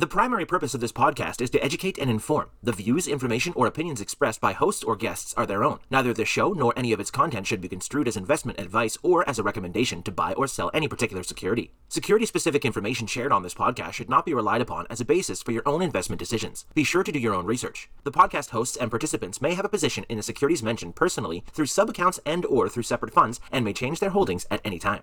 The primary purpose of this podcast is to educate and inform. The views, information, or opinions expressed by hosts or guests are their own. Neither the show nor any of its content should be construed as investment advice or as a recommendation to buy or sell any particular security. Security specific information shared on this podcast should not be relied upon as a basis for your own investment decisions. Be sure to do your own research. The podcast hosts and participants may have a position in the securities mentioned personally through sub accounts and or through separate funds and may change their holdings at any time.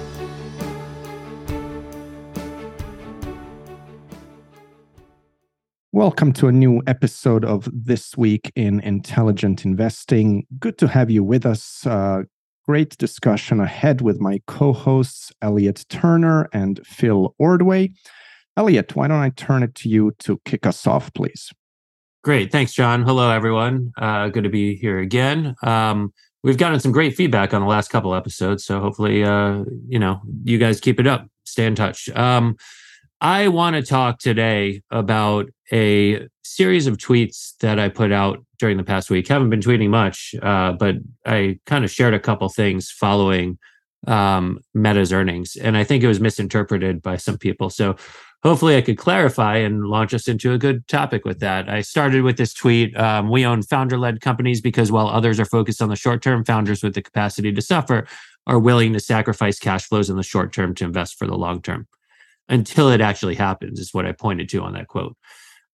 Welcome to a new episode of This Week in Intelligent Investing. Good to have you with us. Uh, great discussion ahead with my co hosts, Elliot Turner and Phil Ordway. Elliot, why don't I turn it to you to kick us off, please? Great. Thanks, John. Hello, everyone. Uh, good to be here again. Um, we've gotten some great feedback on the last couple episodes. So hopefully, uh, you know, you guys keep it up. Stay in touch. Um, I want to talk today about a series of tweets that I put out during the past week. Haven't been tweeting much, uh, but I kind of shared a couple things following um, Meta's earnings, and I think it was misinterpreted by some people. So hopefully, I could clarify and launch us into a good topic with that. I started with this tweet: um, "We own founder-led companies because while others are focused on the short term, founders with the capacity to suffer are willing to sacrifice cash flows in the short term to invest for the long term." Until it actually happens is what i pointed to on that quote.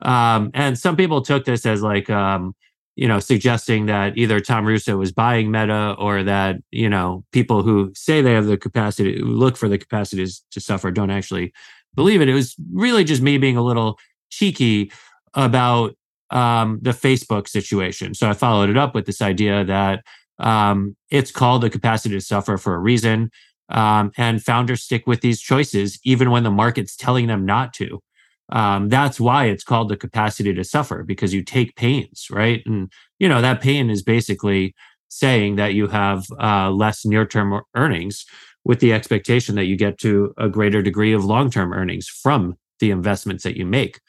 Um, and some people took this as like um, you know suggesting that either tom russo was buying meta or that you know people who say they have the capacity look for the capacities to suffer don't actually believe it. It was really just me being a little cheeky about um, the facebook situation. So i followed it up with this idea that um, it's called the capacity to suffer for a reason um, and founders stick with these choices even when the market's telling them not to. Um, that's why it's called the capacity to suffer because you take pains, right? And you know that pain is basically saying that you have uh, less near-term earnings with the expectation that you get to a greater degree of long-term earnings from the investments that you make.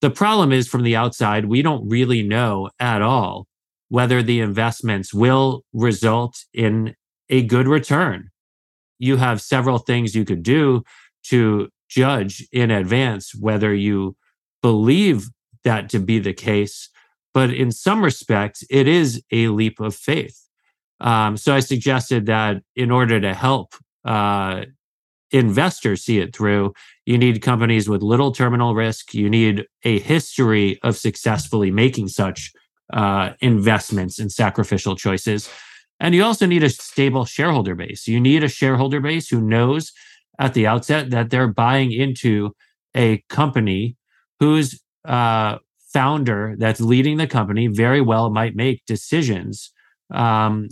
The problem is from the outside, we don't really know at all whether the investments will result in a good return you have several things you could do to judge in advance whether you believe that to be the case. But in some respects, it is a leap of faith. Um, so I suggested that in order to help uh, investors see it through, you need companies with little terminal risk. You need a history of successfully making such uh, investments and sacrificial choices. And you also need a stable shareholder base. You need a shareholder base who knows at the outset that they're buying into a company whose uh, founder that's leading the company very well might make decisions um,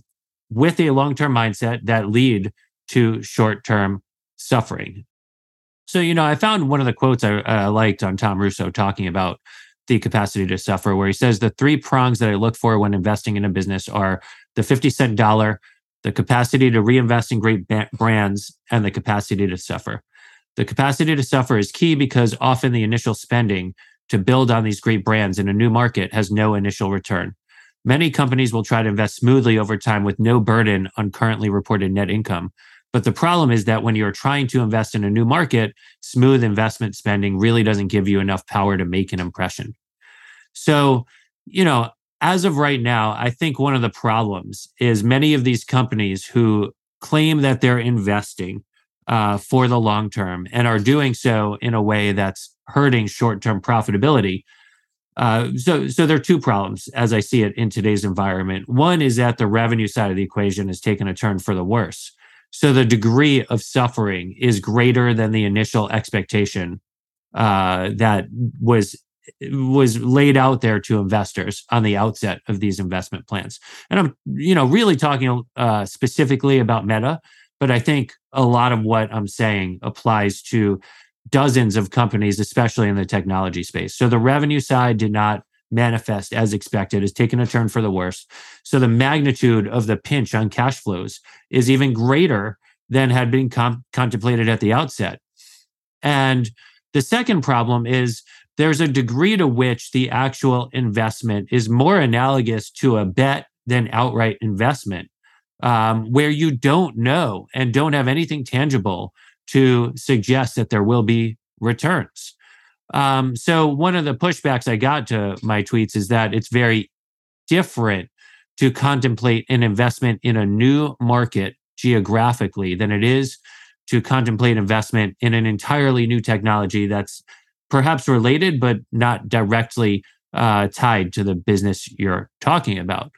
with a long term mindset that lead to short term suffering. So, you know, I found one of the quotes I liked on Tom Russo talking about the capacity to suffer, where he says the three prongs that I look for when investing in a business are the 50 cent dollar, the capacity to reinvest in great brands, and the capacity to suffer. The capacity to suffer is key because often the initial spending to build on these great brands in a new market has no initial return. Many companies will try to invest smoothly over time with no burden on currently reported net income. But the problem is that when you're trying to invest in a new market, smooth investment spending really doesn't give you enough power to make an impression. So, you know, as of right now, I think one of the problems is many of these companies who claim that they're investing uh, for the long term and are doing so in a way that's hurting short term profitability. Uh, so, so there are two problems as I see it in today's environment. One is that the revenue side of the equation has taken a turn for the worse. So the degree of suffering is greater than the initial expectation uh, that was was laid out there to investors on the outset of these investment plans. And I'm, you know, really talking uh, specifically about Meta, but I think a lot of what I'm saying applies to dozens of companies, especially in the technology space. So the revenue side did not manifest as expected, has taken a turn for the worse. So the magnitude of the pinch on cash flows is even greater than had been contemplated at the outset. And the second problem is there's a degree to which the actual investment is more analogous to a bet than outright investment, um, where you don't know and don't have anything tangible to suggest that there will be returns. Um, so, one of the pushbacks I got to my tweets is that it's very different to contemplate an investment in a new market geographically than it is to contemplate investment in an entirely new technology that's perhaps related but not directly uh, tied to the business you're talking about.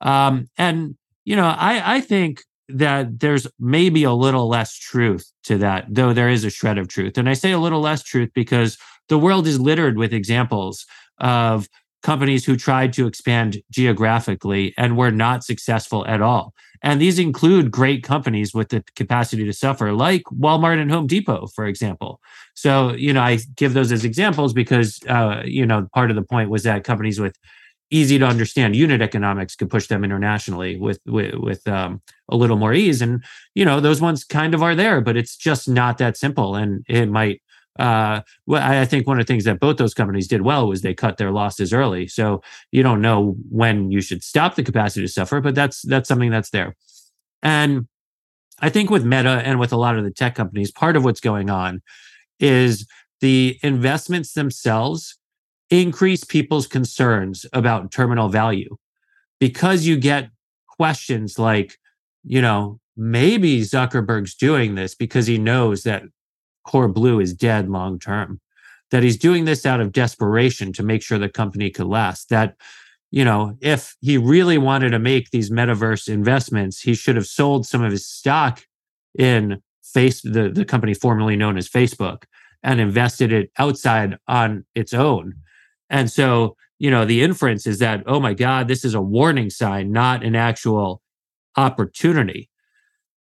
Um, and you know, I, I think that there's maybe a little less truth to that, though there is a shred of truth. And I say a little less truth because the world is littered with examples of companies who tried to expand geographically and were not successful at all. And these include great companies with the capacity to suffer, like Walmart and Home Depot, for example. So, you know, I give those as examples because, uh, you know, part of the point was that companies with easy to understand unit economics could push them internationally with with, with um, a little more ease. And you know, those ones kind of are there, but it's just not that simple, and it might uh, well, I think one of the things that both those companies did well was they cut their losses early. So you don't know when you should stop the capacity to suffer, but that's that's something that's there. And I think with Meta and with a lot of the tech companies, part of what's going on is the investments themselves increase people's concerns about terminal value because you get questions like, you know, maybe Zuckerberg's doing this because he knows that Core Blue is dead long term. That he's doing this out of desperation to make sure the company could last. That, you know, if he really wanted to make these metaverse investments, he should have sold some of his stock in face the, the company formerly known as Facebook and invested it outside on its own. And so, you know, the inference is that, oh my God, this is a warning sign, not an actual opportunity.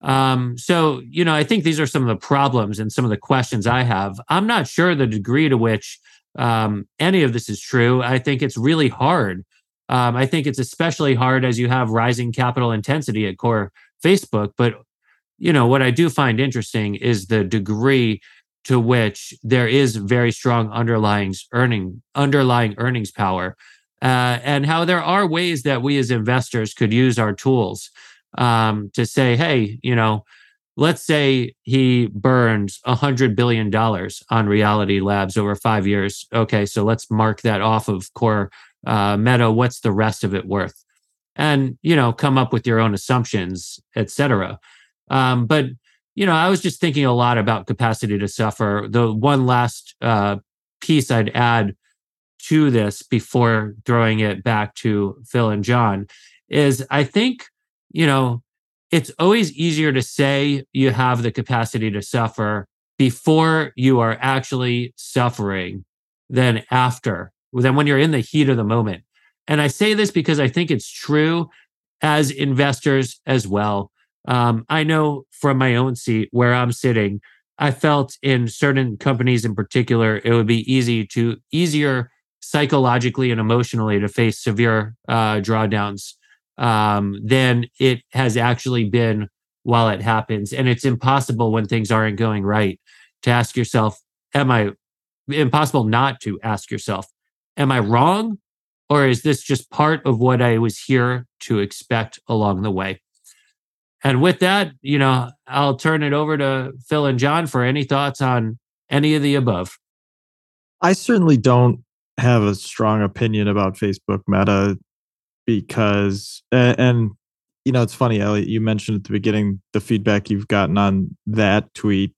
Um, so, you know, I think these are some of the problems and some of the questions I have. I'm not sure the degree to which um, any of this is true. I think it's really hard. Um, I think it's especially hard as you have rising capital intensity at core Facebook. But, you know, what I do find interesting is the degree to which there is very strong underlying earning underlying earnings power, uh, and how there are ways that we as investors could use our tools um, to say, hey, you know, let's say he burns a hundred billion dollars on Reality Labs over five years. Okay, so let's mark that off of core uh, Meta. What's the rest of it worth? And you know, come up with your own assumptions, etc. Um, but you know, I was just thinking a lot about capacity to suffer. The one last uh, piece I'd add to this before throwing it back to Phil and John is I think you know, it's always easier to say you have the capacity to suffer before you are actually suffering than after, than when you're in the heat of the moment. And I say this because I think it's true as investors as well. Um, I know from my own seat where I'm sitting, I felt in certain companies in particular, it would be easy to easier psychologically and emotionally to face severe uh, drawdowns um, than it has actually been while it happens. And it's impossible when things aren't going right to ask yourself, Am I impossible not to ask yourself, Am I wrong? Or is this just part of what I was here to expect along the way? And with that, you know, I'll turn it over to Phil and John for any thoughts on any of the above. I certainly don't have a strong opinion about Facebook Meta because and, and you know it's funny Elliot you mentioned at the beginning the feedback you've gotten on that tweet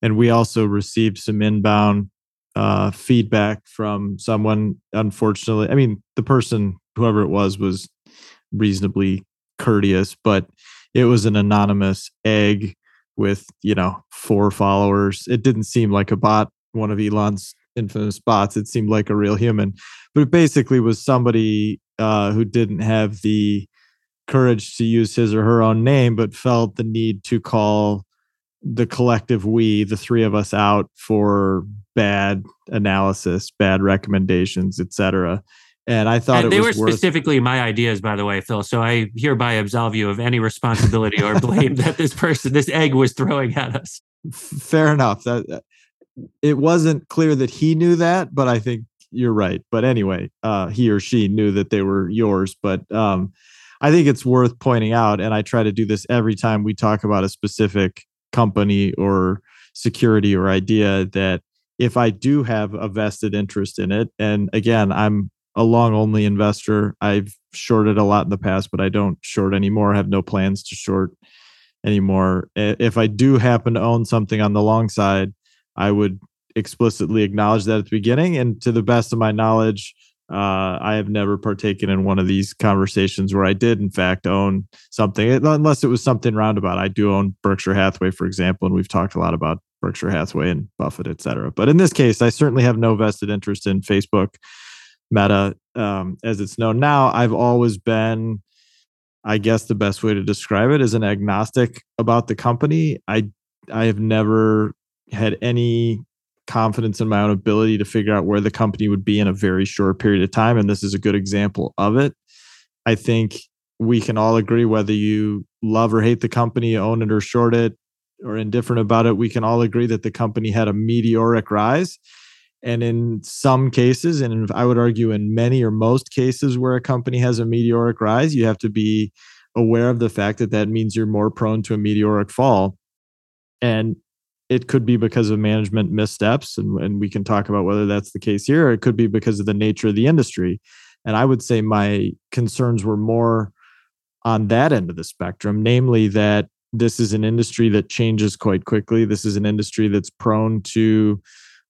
and we also received some inbound uh, feedback from someone unfortunately I mean the person whoever it was was reasonably courteous but it was an anonymous egg with you know four followers. It didn't seem like a bot one of Elon's infamous bots. It seemed like a real human but it basically was somebody uh, who didn't have the courage to use his or her own name, but felt the need to call the collective we, the three of us, out for bad analysis, bad recommendations, etc. And I thought and they were worth- specifically my ideas, by the way, Phil. So I hereby absolve you of any responsibility or blame that this person, this egg, was throwing at us. Fair enough. That it wasn't clear that he knew that, but I think you're right. But anyway, uh, he or she knew that they were yours. But um, I think it's worth pointing out, and I try to do this every time we talk about a specific company or security or idea that if I do have a vested interest in it, and again, I'm a long only investor. I've shorted a lot in the past, but I don't short anymore. I have no plans to short anymore. If I do happen to own something on the long side, I would explicitly acknowledge that at the beginning. And to the best of my knowledge, uh, I have never partaken in one of these conversations where I did, in fact, own something, unless it was something roundabout. I do own Berkshire Hathaway, for example, and we've talked a lot about Berkshire Hathaway and Buffett, et cetera. But in this case, I certainly have no vested interest in Facebook Meta um, as it's known now. I've always been, I guess, the best way to describe it is an agnostic about the company. I I have never had any confidence in my own ability to figure out where the company would be in a very short period of time, and this is a good example of it. I think we can all agree whether you love or hate the company, own it or short it, or indifferent about it. We can all agree that the company had a meteoric rise and in some cases, and I would argue in many or most cases where a company has a meteoric rise, you have to be aware of the fact that that means you're more prone to a meteoric fall. And it could be because of management missteps, and, and we can talk about whether that's the case here. it could be because of the nature of the industry. And I would say my concerns were more on that end of the spectrum, namely that this is an industry that changes quite quickly. This is an industry that's prone to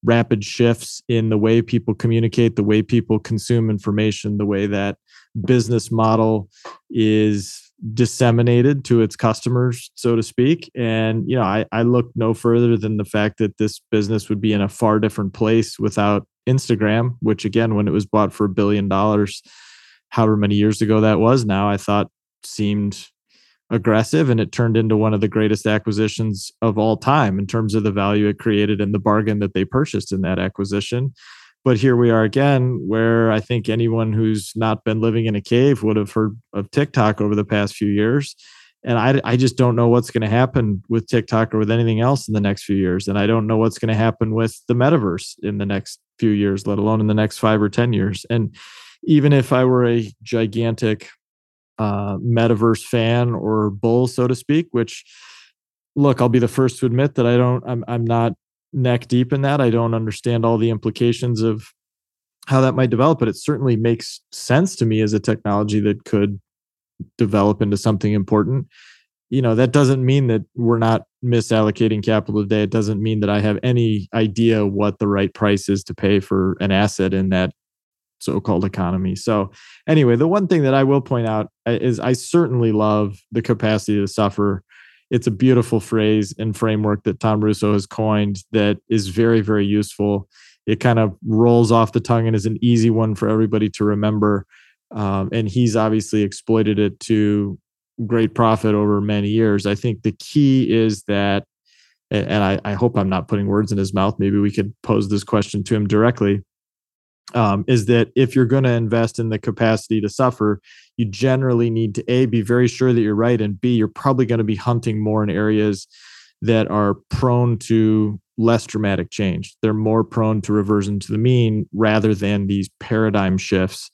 rapid shifts in the way people communicate, the way people consume information, the way that business model is disseminated to its customers, so to speak. And, you know, I, I look no further than the fact that this business would be in a far different place without Instagram, which again, when it was bought for a billion dollars, however many years ago that was now, I thought seemed aggressive and it turned into one of the greatest acquisitions of all time in terms of the value it created and the bargain that they purchased in that acquisition. But here we are again, where I think anyone who's not been living in a cave would have heard of TikTok over the past few years. And I, I just don't know what's going to happen with TikTok or with anything else in the next few years. And I don't know what's going to happen with the metaverse in the next few years, let alone in the next five or 10 years. And even if I were a gigantic uh, metaverse fan or bull, so to speak. Which, look, I'll be the first to admit that I don't. I'm I'm not neck deep in that. I don't understand all the implications of how that might develop, but it certainly makes sense to me as a technology that could develop into something important. You know, that doesn't mean that we're not misallocating capital today. It doesn't mean that I have any idea what the right price is to pay for an asset in that so-called economy. So anyway, the one thing that I will point out uh, is I certainly love the capacity to suffer. It's a beautiful phrase and framework that Tom Russo has coined that is very, very useful. It kind of rolls off the tongue and is an easy one for everybody to remember. Um, and he's obviously exploited it to great profit over many years. I think the key is that, and I, I hope I'm not putting words in his mouth. Maybe we could pose this question to him directly um, is that if you're going to invest in the capacity to suffer, you generally need to a be very sure that you're right, and b you're probably going to be hunting more in areas that are prone to less dramatic change. They're more prone to reversion to the mean rather than these paradigm shifts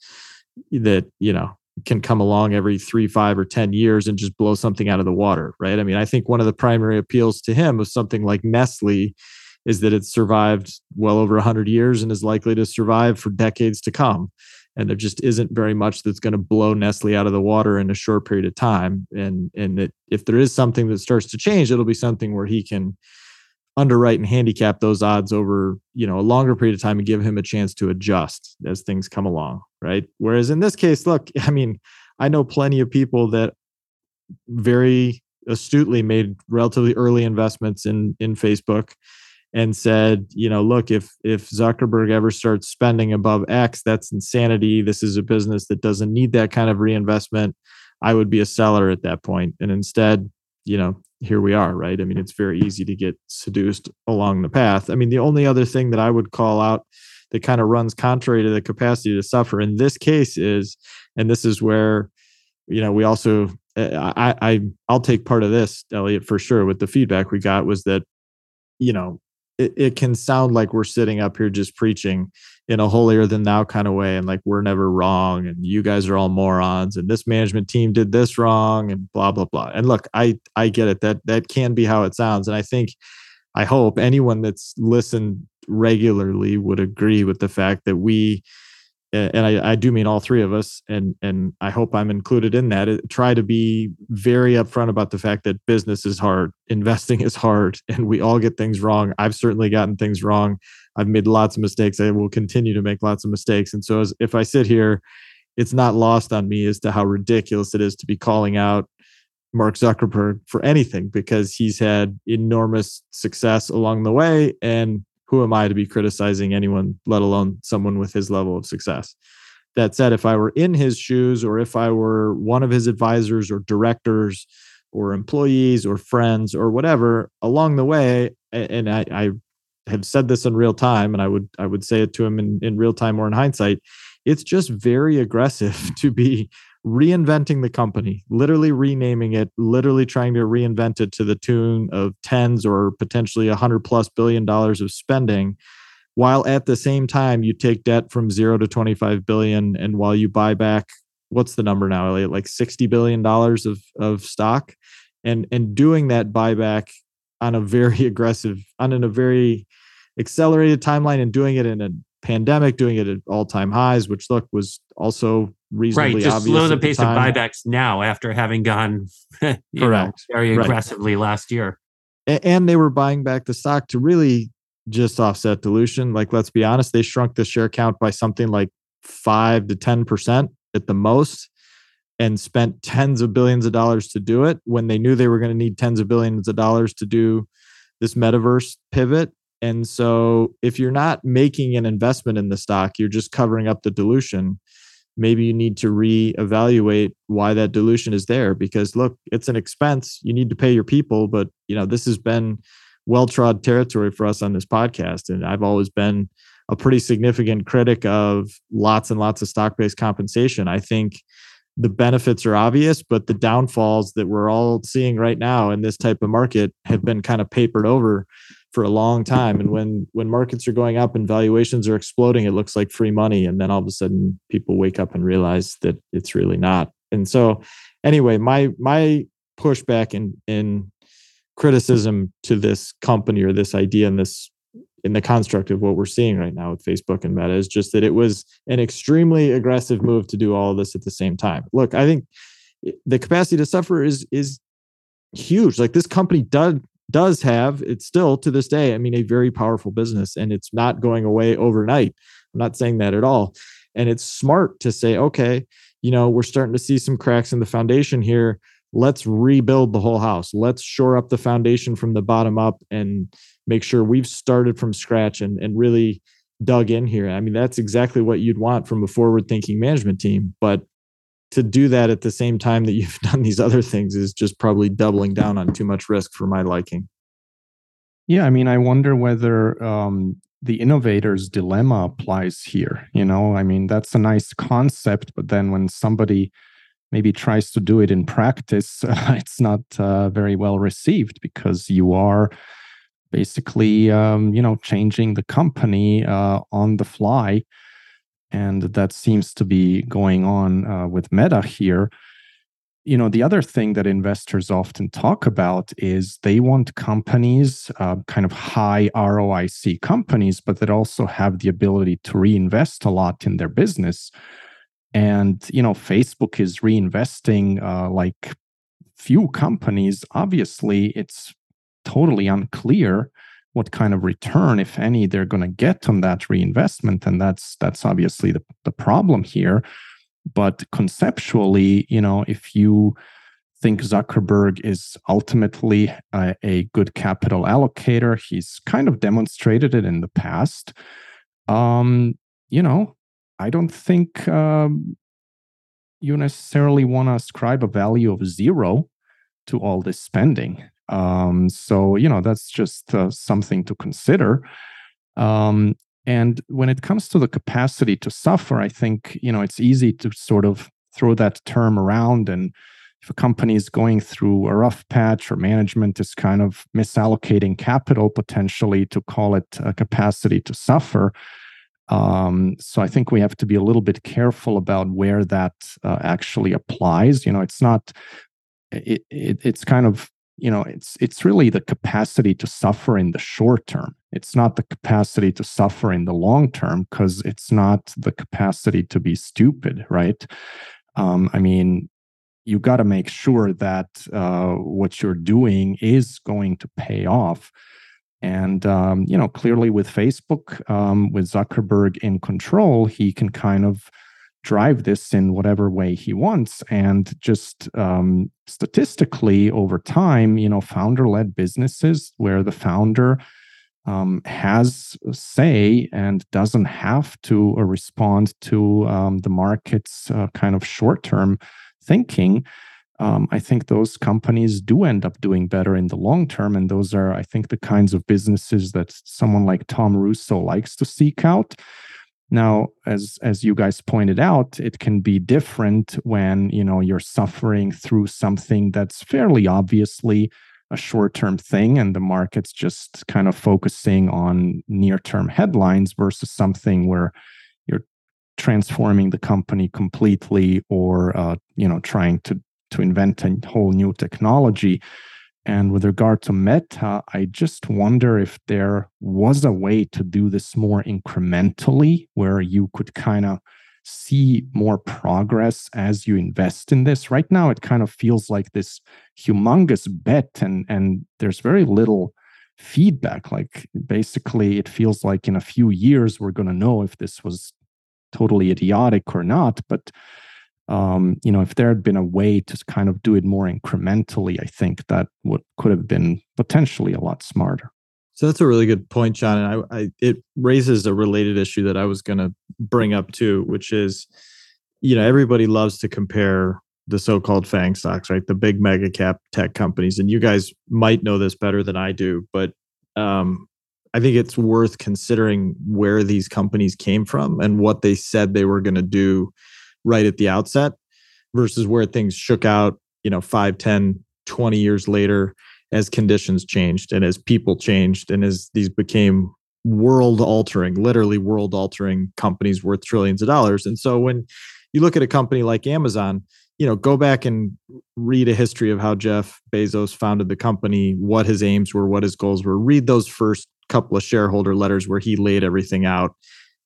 that you know can come along every three, five, or ten years and just blow something out of the water, right? I mean, I think one of the primary appeals to him of something like Nestle is that it's survived well over 100 years and is likely to survive for decades to come. And there just isn't very much that's going to blow Nestle out of the water in a short period of time. And and that if there is something that starts to change, it'll be something where he can underwrite and handicap those odds over you know a longer period of time and give him a chance to adjust as things come along right whereas in this case look i mean i know plenty of people that very astutely made relatively early investments in in facebook and said, you know, look, if if Zuckerberg ever starts spending above X, that's insanity. This is a business that doesn't need that kind of reinvestment. I would be a seller at that point. And instead, you know, here we are, right? I mean, it's very easy to get seduced along the path. I mean, the only other thing that I would call out that kind of runs contrary to the capacity to suffer in this case is and this is where you know we also uh, I, I I'll take part of this, Elliot, for sure. With the feedback we got was that, you know, it, it can sound like we're sitting up here just preaching in a holier than thou kind of way, and like we're never wrong, and you guys are all morons, and this management team did this wrong, and blah blah blah. And look, I I get it that that can be how it sounds, and I think, I hope anyone that's listened regularly would agree with the fact that we and I, I, do mean all three of us, and and I hope I'm included in that. Try to be very upfront about the fact that business is hard, investing is hard, and we all get things wrong. I've certainly gotten things wrong. I've made lots of mistakes. I will continue to make lots of mistakes. And so, as, if I sit here, it's not lost on me as to how ridiculous it is to be calling out Mark Zuckerberg for anything because he's had enormous success along the way, and who am I to be criticizing anyone, let alone someone with his level of success? That said, if I were in his shoes or if I were one of his advisors or directors or employees or friends or whatever along the way, and I, I have said this in real time and I would I would say it to him in, in real time or in hindsight, it's just very aggressive to be reinventing the company, literally renaming it, literally trying to reinvent it to the tune of tens or potentially a hundred plus billion dollars of spending, while at the same time you take debt from zero to 25 billion. And while you buy back, what's the number now, Elliot? Like 60 billion dollars of, of stock. And and doing that buyback on a very aggressive, on in a very accelerated timeline and doing it in a pandemic, doing it at all time highs, which look was also reasonably right. Just slow the pace the of buybacks now after having gone correct know, very aggressively right. last year. And they were buying back the stock to really just offset dilution. Like, let's be honest, they shrunk the share count by something like five to 10% at the most and spent tens of billions of dollars to do it when they knew they were going to need tens of billions of dollars to do this metaverse pivot and so if you're not making an investment in the stock, you're just covering up the dilution. Maybe you need to reevaluate why that dilution is there because look, it's an expense. You need to pay your people, but you know, this has been well-trod territory for us on this podcast and I've always been a pretty significant critic of lots and lots of stock-based compensation. I think the benefits are obvious, but the downfalls that we're all seeing right now in this type of market have been kind of papered over for a long time. And when when markets are going up and valuations are exploding, it looks like free money. And then all of a sudden people wake up and realize that it's really not. And so anyway, my my pushback in in criticism to this company or this idea and this in the construct of what we're seeing right now with Facebook and Meta is just that it was an extremely aggressive move to do all this at the same time. Look, I think the capacity to suffer is is huge. Like this company does does have it's still to this day i mean a very powerful business and it's not going away overnight. I'm not saying that at all. And it's smart to say okay you know we're starting to see some cracks in the foundation here. Let's rebuild the whole house. Let's shore up the foundation from the bottom up and make sure we've started from scratch and, and really dug in here. I mean that's exactly what you'd want from a forward thinking management team but to do that at the same time that you've done these other things is just probably doubling down on too much risk for my liking. Yeah, I mean, I wonder whether um, the innovator's dilemma applies here. You know, I mean, that's a nice concept, but then when somebody maybe tries to do it in practice, uh, it's not uh, very well received because you are basically, um, you know, changing the company uh, on the fly and that seems to be going on uh, with Meta here. You know, the other thing that investors often talk about is they want companies, uh, kind of high ROIC companies, but that also have the ability to reinvest a lot in their business. And, you know, Facebook is reinvesting uh, like few companies. Obviously, it's totally unclear what kind of return, if any, they're going to get on that reinvestment. And that's that's obviously the, the problem here. But conceptually, you know, if you think Zuckerberg is ultimately a, a good capital allocator, he's kind of demonstrated it in the past. Um, you know, I don't think um, you necessarily want to ascribe a value of zero to all this spending. Um, so, you know, that's just uh, something to consider. Um, and when it comes to the capacity to suffer, I think you know it's easy to sort of throw that term around and if a company is going through a rough patch or management is kind of misallocating capital potentially to call it a capacity to suffer um, so i think we have to be a little bit careful about where that uh, actually applies you know it's not it, it, it's kind of you know it's it's really the capacity to suffer in the short term it's not the capacity to suffer in the long term because it's not the capacity to be stupid right um, i mean you got to make sure that uh, what you're doing is going to pay off. And um, you know, clearly with Facebook, um, with Zuckerberg in control, he can kind of drive this in whatever way he wants. And just um, statistically, over time, you know, founder-led businesses where the founder um, has say and doesn't have to uh, respond to um, the market's uh, kind of short-term thinking, um, I think those companies do end up doing better in the long term. And those are, I think, the kinds of businesses that someone like Tom Russo likes to seek out. Now, as as you guys pointed out, it can be different when you know you're suffering through something that's fairly obviously a short-term thing and the market's just kind of focusing on near-term headlines versus something where you're transforming the company completely or uh, you know trying to to invent a whole new technology and with regard to meta i just wonder if there was a way to do this more incrementally where you could kind of see more progress as you invest in this. Right now it kind of feels like this humongous bet and and there's very little feedback. Like basically it feels like in a few years we're going to know if this was totally idiotic or not but um, you know if there had been a way to kind of do it more incrementally i think that would could have been potentially a lot smarter. So that's a really good point john and I, I it raises a related issue that i was going to bring up too which is you know everybody loves to compare the so-called fang stocks right? The big mega cap tech companies and you guys might know this better than i do but um, I think it's worth considering where these companies came from and what they said they were going to do right at the outset versus where things shook out, you know, 5, 10, 20 years later as conditions changed and as people changed and as these became world altering, literally world altering companies worth trillions of dollars. And so when you look at a company like Amazon, you know, go back and read a history of how Jeff Bezos founded the company, what his aims were, what his goals were. Read those first couple of shareholder letters where he laid everything out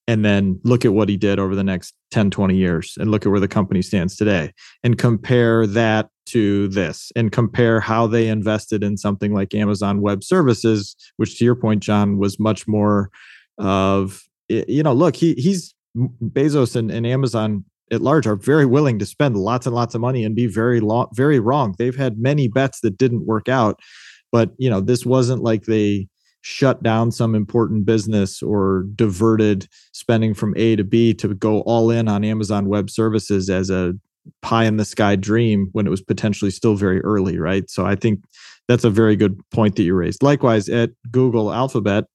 and then look at what he did over the next 10 20 years and look at where the company stands today and compare that to this and compare how they invested in something like amazon web services which to your point john was much more of you know look he he's bezos and, and amazon at large are very willing to spend lots and lots of money and be very long very wrong. They've had many bets that didn't work out but you know this wasn't like they shut down some important business or diverted spending from A to B to go all in on Amazon Web Services as a pie in the sky dream when it was potentially still very early, right? So I think that's a very good point that you raised. Likewise, at Google Alphabet,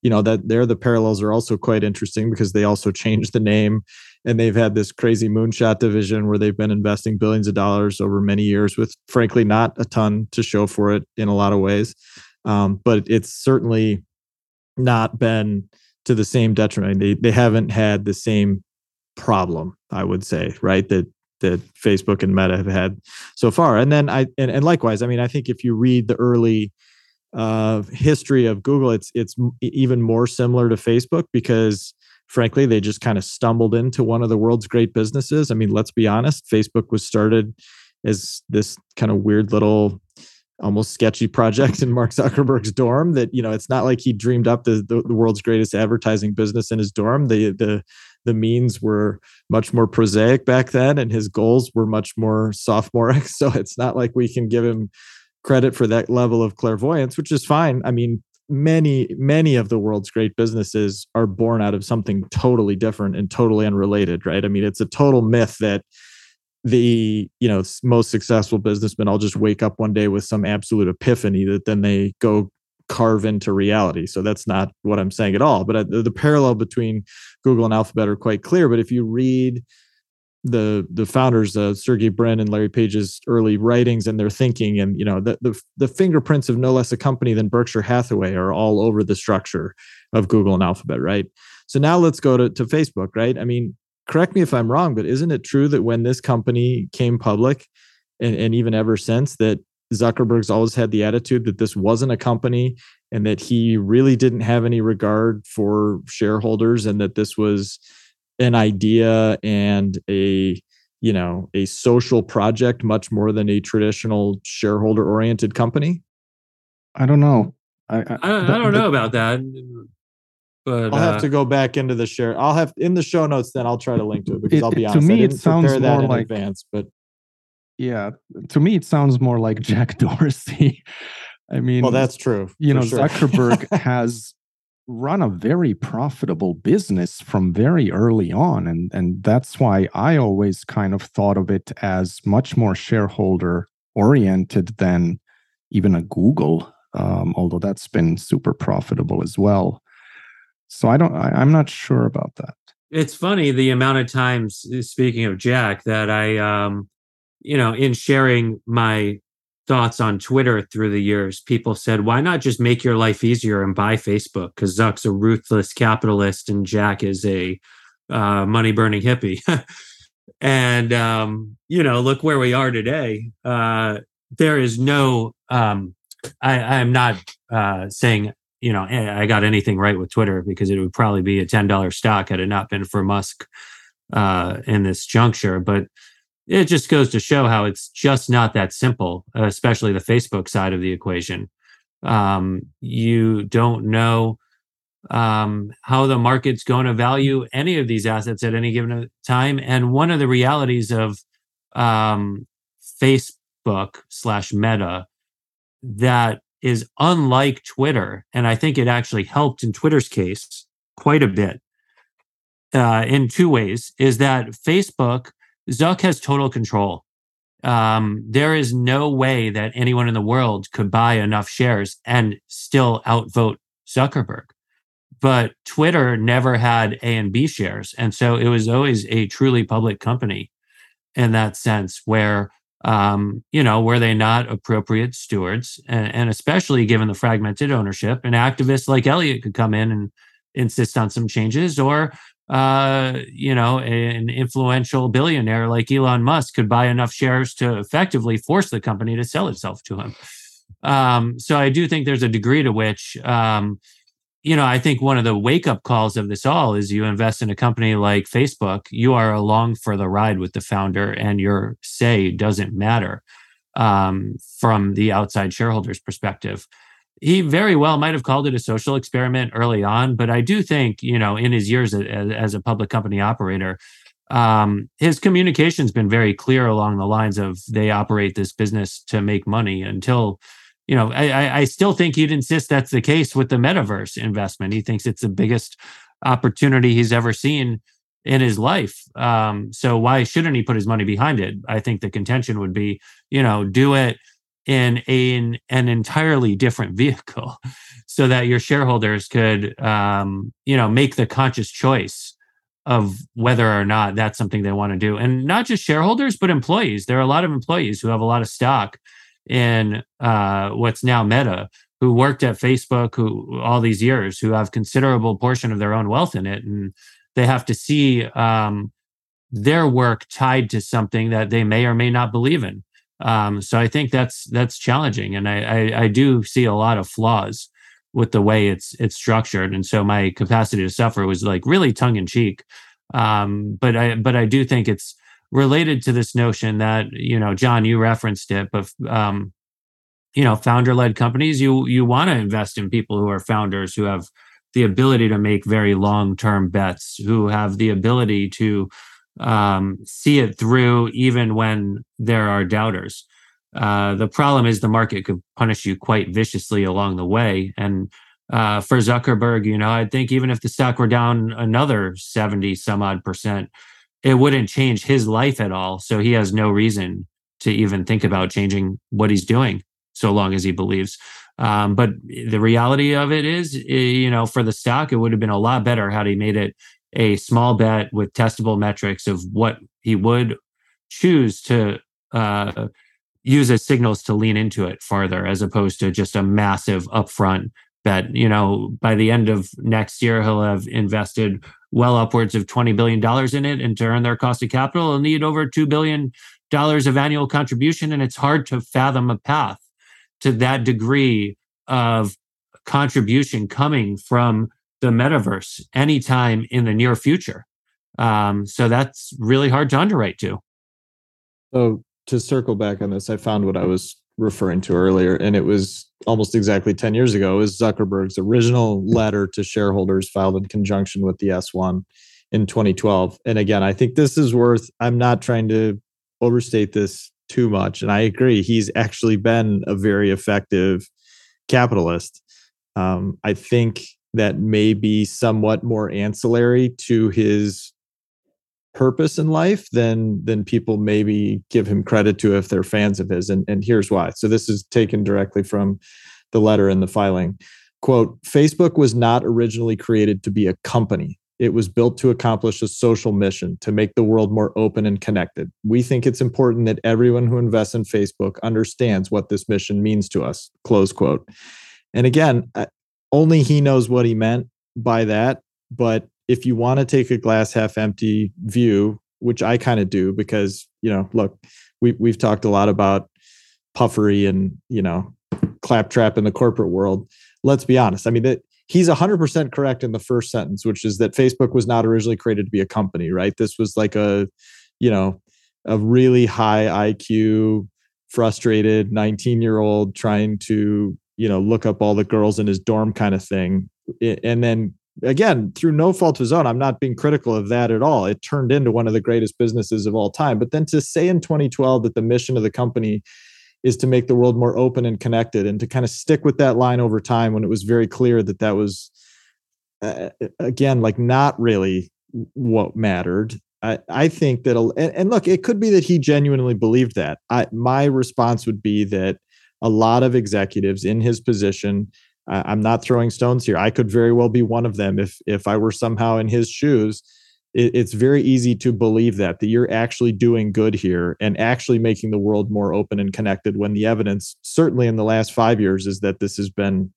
you know that there the parallels are also quite interesting because they also changed the name and they've had this crazy moonshot division where they've been investing billions of dollars over many years with frankly not a ton to show for it in a lot of ways um, but it's certainly not been to the same detriment. They they haven't had the same problem, I would say, right? That that Facebook and Meta have had so far. And then I and, and likewise, I mean, I think if you read the early uh, history of Google, it's it's even more similar to Facebook because frankly, they just kind of stumbled into one of the world's great businesses. I mean, let's be honest, Facebook was started as this kind of weird little almost sketchy project in Mark Zuckerberg's dorm that you know it's not like he dreamed up the, the, the, world's greatest advertising business in his dorm. The the the means were much more prosaic back then and his goals were much more sophomoric. So it's not like we can give him credit for that level of clairvoyance which is fine. I mean many many of the world's great businesses are born out of something totally different and totally unrelated right? I mean it's a total myth that the you know most successful businessmen all just wake up one day with some absolute epiphany that then they go carve into reality. So that's not what I'm saying at all. But uh, the, parallel between Google and Alphabet are quite clear. But if you read the the founders, uh, Sergey Brin and Larry Page's early writings and their thinking, and you know the, the the fingerprints of no less a company than Berkshire Hathaway are all over the structure of Google and Alphabet, right? So now let's go to, to Facebook, right? I mean, correct me if I'm wrong, but isn't it true that when this company came public, and, and even ever since, that Zuckerberg's always had the attitude that this wasn't a company and that he really didn't have any regard for shareholders and that this was an idea and a you know a social project much more than a traditional shareholder oriented company? I don't know. I, I, I, I don't know about that but I'll uh, have to go back into the share. I'll have in the show notes. Then I'll try to link to it because it, I'll be honest. To me, it sounds more like advance, but yeah, to me, it sounds more like Jack Dorsey. I mean, well, that's true. You know, sure. Zuckerberg has run a very profitable business from very early on, and and that's why I always kind of thought of it as much more shareholder oriented than even a Google. Um, although that's been super profitable as well. So I don't. I, I'm not sure about that. It's funny the amount of times. Speaking of Jack, that I um, you know, in sharing my thoughts on Twitter through the years, people said, why not just make your life easier and buy Facebook? Because Zuck's a ruthless capitalist and Jack is a uh, money burning hippie. and, um, you know, look where we are today. Uh, there is no, um, I, I'm not uh, saying, you know, eh, I got anything right with Twitter because it would probably be a $10 stock had it not been for Musk uh, in this juncture. But it just goes to show how it's just not that simple, especially the Facebook side of the equation. Um, you don't know um, how the market's going to value any of these assets at any given time. And one of the realities of um, Facebook slash Meta that is unlike Twitter, and I think it actually helped in Twitter's case quite a bit uh, in two ways, is that Facebook Zuck has total control. Um, there is no way that anyone in the world could buy enough shares and still outvote Zuckerberg. But Twitter never had A and B shares. And so it was always a truly public company in that sense, where, um, you know, were they not appropriate stewards? And, and especially given the fragmented ownership, an activist like Elliott could come in and insist on some changes, or uh, you know, an influential billionaire like Elon Musk could buy enough shares to effectively force the company to sell itself to him. Um, so I do think there's a degree to which, um, you know, I think one of the wake up calls of this all is you invest in a company like Facebook, you are along for the ride with the founder, and your say doesn't matter um, from the outside shareholders' perspective. He very well might have called it a social experiment early on, but I do think, you know, in his years as, as a public company operator, um, his communication's been very clear along the lines of they operate this business to make money until, you know, I, I still think he'd insist that's the case with the metaverse investment. He thinks it's the biggest opportunity he's ever seen in his life. Um, so why shouldn't he put his money behind it? I think the contention would be, you know, do it in, a, an entirely different vehicle so that your shareholders could um, you know make the conscious choice of whether or not that's something they want to do and not just shareholders but employees there are a lot of employees who have a lot of stock in uh, what's now meta who worked at facebook who all these years who have considerable portion of their own wealth in it and they have to see um, their work tied to something that they may or may not believe in um, so I think that's that's challenging, and I, I, I do see a lot of flaws with the way it's it's structured, and so my capacity to suffer was like really tongue in cheek. Um, but I but I do think it's related to this notion that you know John you referenced it, but um, you know founder led companies you you want to invest in people who are founders who have the ability to make very long term bets, who have the ability to um, see it through even when there are doubters. Uh, the problem is the market could punish you quite viciously along the way. And uh, for Zuckerberg, you know, I think even if the stock were down another 70 some odd percent, it wouldn't change his life at all. So he has no reason to even think about changing what he's doing so long as he believes. Um, but the reality of it is, eh, you know, for the stock, it would have been a lot better had he made it a small bet with testable metrics of what he would choose to uh, use as signals to lean into it farther, as opposed to just a massive upfront bet. You know, by the end of next year, he'll have invested well upwards of $20 billion in it. And to earn their cost of capital, he'll need over $2 billion of annual contribution. And it's hard to fathom a path to that degree of contribution coming from the metaverse anytime in the near future. Um, so that's really hard to underwrite to. So to circle back on this, I found what I was referring to earlier, and it was almost exactly 10 years ago. is Zuckerberg's original letter to shareholders filed in conjunction with the S1 in 2012. And again, I think this is worth, I'm not trying to overstate this too much. And I agree, he's actually been a very effective capitalist. Um, I think that may be somewhat more ancillary to his purpose in life than than people maybe give him credit to if they're fans of his and, and here's why. So this is taken directly from the letter in the filing. Quote facebook was not originally created to be a company. It was built to accomplish a social mission to make the world more open and connected. We think it's important that everyone who invests in facebook understands what this mission means to us. Close quote. And again uh, only he knows what he meant by that but if you want to take a glass half empty view, which I kind of do, because you know, look, we we've talked a lot about puffery and you know, claptrap in the corporate world. Let's be honest. I mean, that he's 100% correct in the first sentence, which is that Facebook was not originally created to be a company, right? This was like a, you know, a really high IQ, frustrated 19 year old trying to, you know, look up all the girls in his dorm kind of thing. And then again, through no fault of his own, I'm not being critical of that at all. It turned into one of the greatest businesses of all time. But then to say in 2012 that the mission of the company is to make the world more open and connected and to kind of stick with that line over time when it was very clear that that was, uh, again, like not really what mattered. I, I think that, and, look, it could be that he genuinely believed that. I, my response would be that a lot of executives in his position I'm not throwing stones here. I could very well be one of them if if I were somehow in his shoes. it's very easy to believe that that you're actually doing good here and actually making the world more open and connected. When the evidence, certainly in the last five years, is that this has been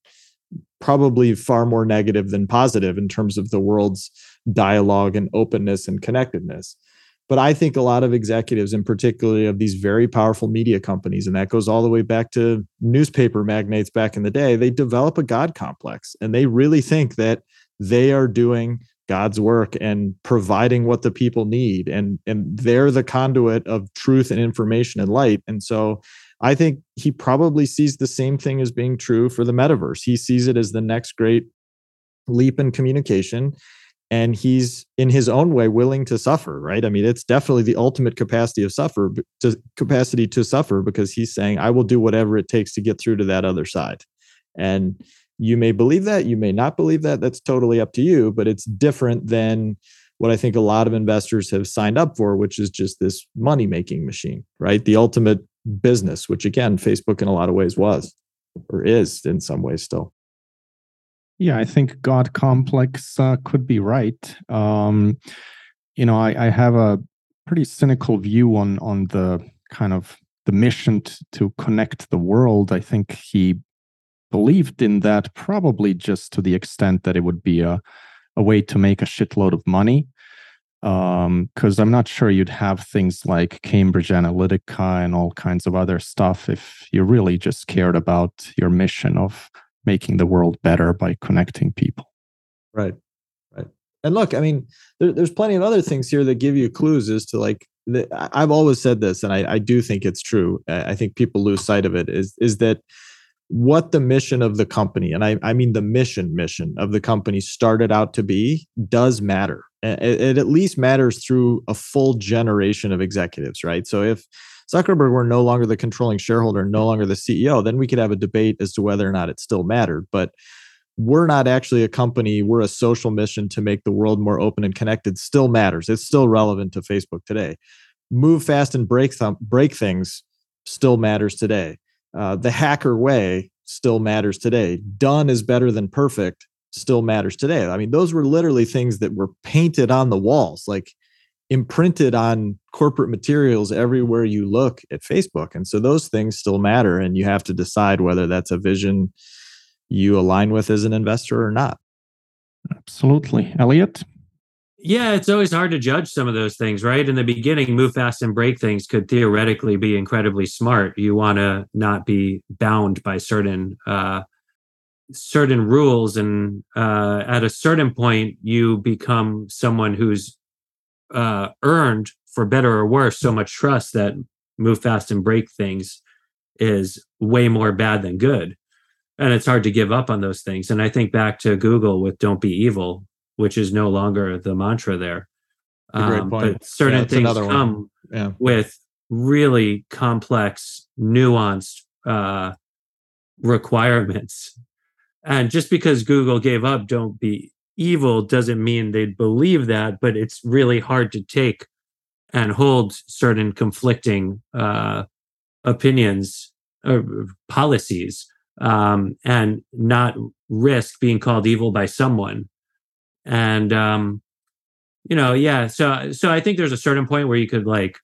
probably far more negative than positive in terms of the world's dialogue and openness and connectedness. But I think a lot of executives, and particularly of these very powerful media companies, and that goes all the way back to newspaper magnates back in the day, they develop a God complex and they really think that they are doing God's work and providing what the people need. And, and they're the conduit of truth and information and light. And so I think he probably sees the same thing as being true for the metaverse. He sees it as the next great leap in communication and he's in his own way willing to suffer right? I mean it's definitely the ultimate capacity of suffer to capacity to suffer because he's saying i will do whatever it takes to get through to that other side. And you may believe that you may not believe that that's totally up to you but it's different than what i think a lot of investors have signed up for which is just this money making machine right? The ultimate business which again facebook in a lot of ways was or is in some ways still yeah, I think God complex uh, could be right. Um, you know, I, I, have a pretty cynical view on on the kind of the mission to, to connect the world. I think he believed in that probably just to the extent that it would be a a way to make a shitload of money. Because um, I'm not sure you'd have things like Cambridge Analytica and all kinds of other stuff if you really just cared about your mission of making the world better by connecting people. Right. Right. And look, I mean, there, there's plenty of other things here that give you clues as to like, the, I've always said this, and I, I do think it's true. I think people lose sight of it is, is that what the mission of the company, and I, I mean the mission mission of the company started out to be, does matter. It, it at least matters through a full generation of executives, right? So if Zuckerberg were no longer the controlling shareholder, no longer the CEO, then we could have a debate as to whether or not it still mattered. But we're not actually a company, we're a social mission to make the world more open and connected still matters. It's still relevant to Facebook today. Move fast and break th- break things still matters today. Uh, the hacker way still matters today. Done is better than perfect still matters today. I mean, those were literally things that were painted on the walls, like imprinted on corporate materials everywhere you look at Facebook. And so those things still matter. And you have to decide whether that's a vision you align with as an investor or not. Absolutely. Elliot? Yeah, it's always hard to judge some of those things, right? In the beginning, move fast and break things could theoretically be incredibly smart. You want to not be bound by certain uh, certain rules, and uh, at a certain point, you become someone who's uh, earned, for better or worse, so much trust that move fast and break things is way more bad than good, and it's hard to give up on those things. And I think back to Google with "Don't be evil." which is no longer the mantra there. Um, but certain yeah, things come yeah. with really complex, nuanced uh, requirements. And just because Google gave up, don't be evil, doesn't mean they believe that, but it's really hard to take and hold certain conflicting uh, opinions or policies um, and not risk being called evil by someone. And um you know yeah so so i think there's a certain point where you could like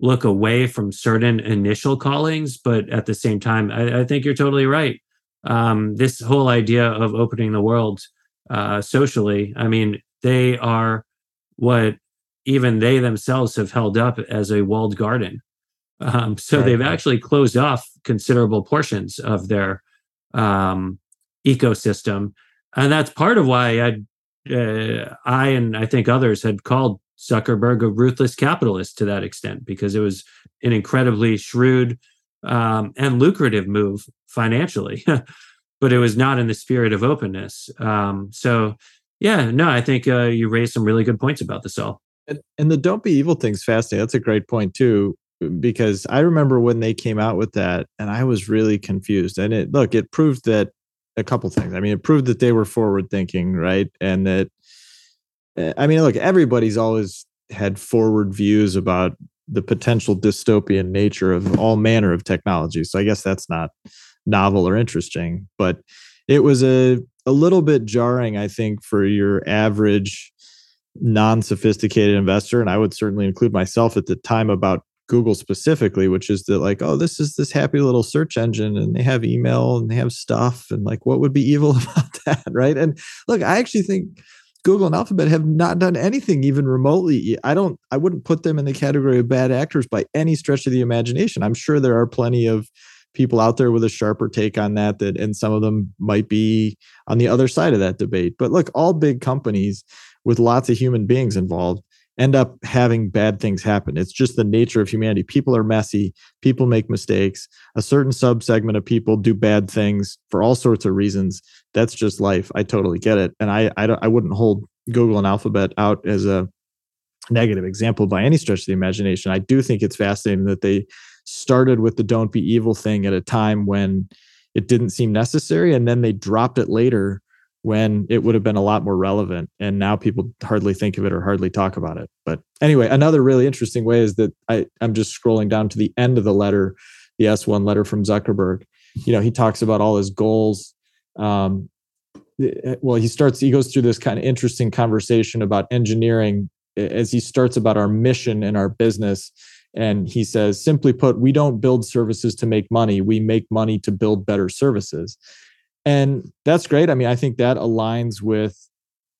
look away from certain initial callings but at the same time i, I think you're totally right. Um this whole idea of opening the world uh socially. I mean they are what even they themselves have held up as a walled garden. Um so right. they've actually closed off considerable portions of their um ecosystem. And that's part of why I uh, I and I think others had called Zuckerberg a ruthless capitalist to that extent because it was an incredibly shrewd um, and lucrative move financially, but it was not in the spirit of openness. Um, so, yeah, no, I think uh, you raised some really good points about this all. And, and the don't be evil thing's fascinating. That's a great point too, because I remember when they came out with that, and I was really confused. And it look, it proved that a couple things. I mean, it proved that they were forward thinking, right? And that, eh, I mean, look, everybody's always had forward views about the potential dystopian nature of all manner of technology. So I guess that's not novel or interesting, but it was a a little bit jarring, I think, for your average non-sophisticated investor, and I would certainly include myself at the time about Google specifically, which is that like, oh, this is this happy little search engine and they have email and they have stuff and like what would be evil about that, right? And look, I actually think Google and Alphabet have not done anything even remotely. I don't I wouldn't put them in the category of bad actors by any stretch of the imagination. I'm sure there are plenty of people out there with a sharper take on that that and some of them might be on the other side of that debate. But look, all big companies with lots of human beings involved end up having bad things happen. It's just the nature of humanity. People are messy, people make mistakes. A certain subsegment of people do bad things for all sorts of reasons. That's just life. I totally get it. And I I, I wouldn't hold Google and Alphabet out as a negative example by any stretch of the imagination. I do think it's fascinating that they started with the don't be evil thing at a time when it didn't seem necessary and then they dropped it later when it would have been a lot more relevant. And now people hardly think of it or hardly talk about it. But anyway, another really interesting way is that I, I'm just scrolling down to the end of the letter, the S1 letter from Zuckerberg. You know, he talks about all his goals. Um, eh, well, he starts, he goes through this kind of interesting conversation about engineering as he starts about our mission and our business. And he says, simply put, we don't build services to make money. We make money to build better services. And that's great. I mean, I think that aligns with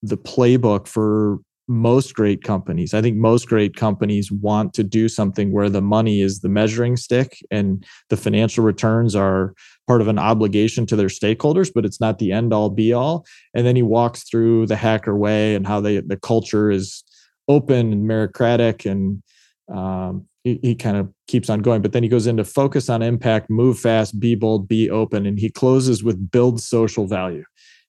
the playbook for most great companies. I think most great companies want to do something where the money is the measuring stick and the financial returns are part of an obligation to their stakeholders, but it's not the end all be all. And then he walks through the hacker way and how they the culture is open and meritocratic and um, he, he kind of keeps on going but then he goes into focus on impact move fast be bold be open and he closes with build social value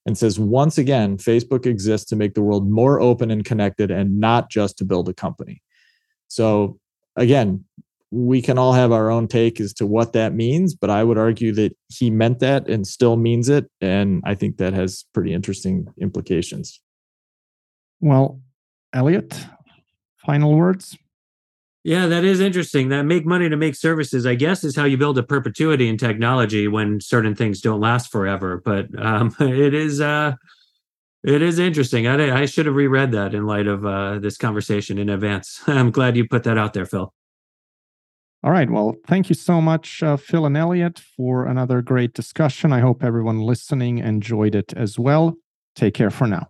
and says once again facebook exists to make the world more open and connected and not just to build a company. So again we can all have our own take as to what that means but i would argue that he meant that and still means it and i think that has pretty interesting implications. Well elliot final words Yeah, that is interesting. That make money to make services, I guess, is how you build a perpetuity in technology when certain things don't last forever. But um, it is uh, it is interesting. I, I should have reread that in light of uh, this conversation in advance. I'm glad you put that out there, Phil. All right. Well, thank you so much, uh, Phil and Elliot, for another great discussion. I hope everyone listening enjoyed it as well. Take care for now.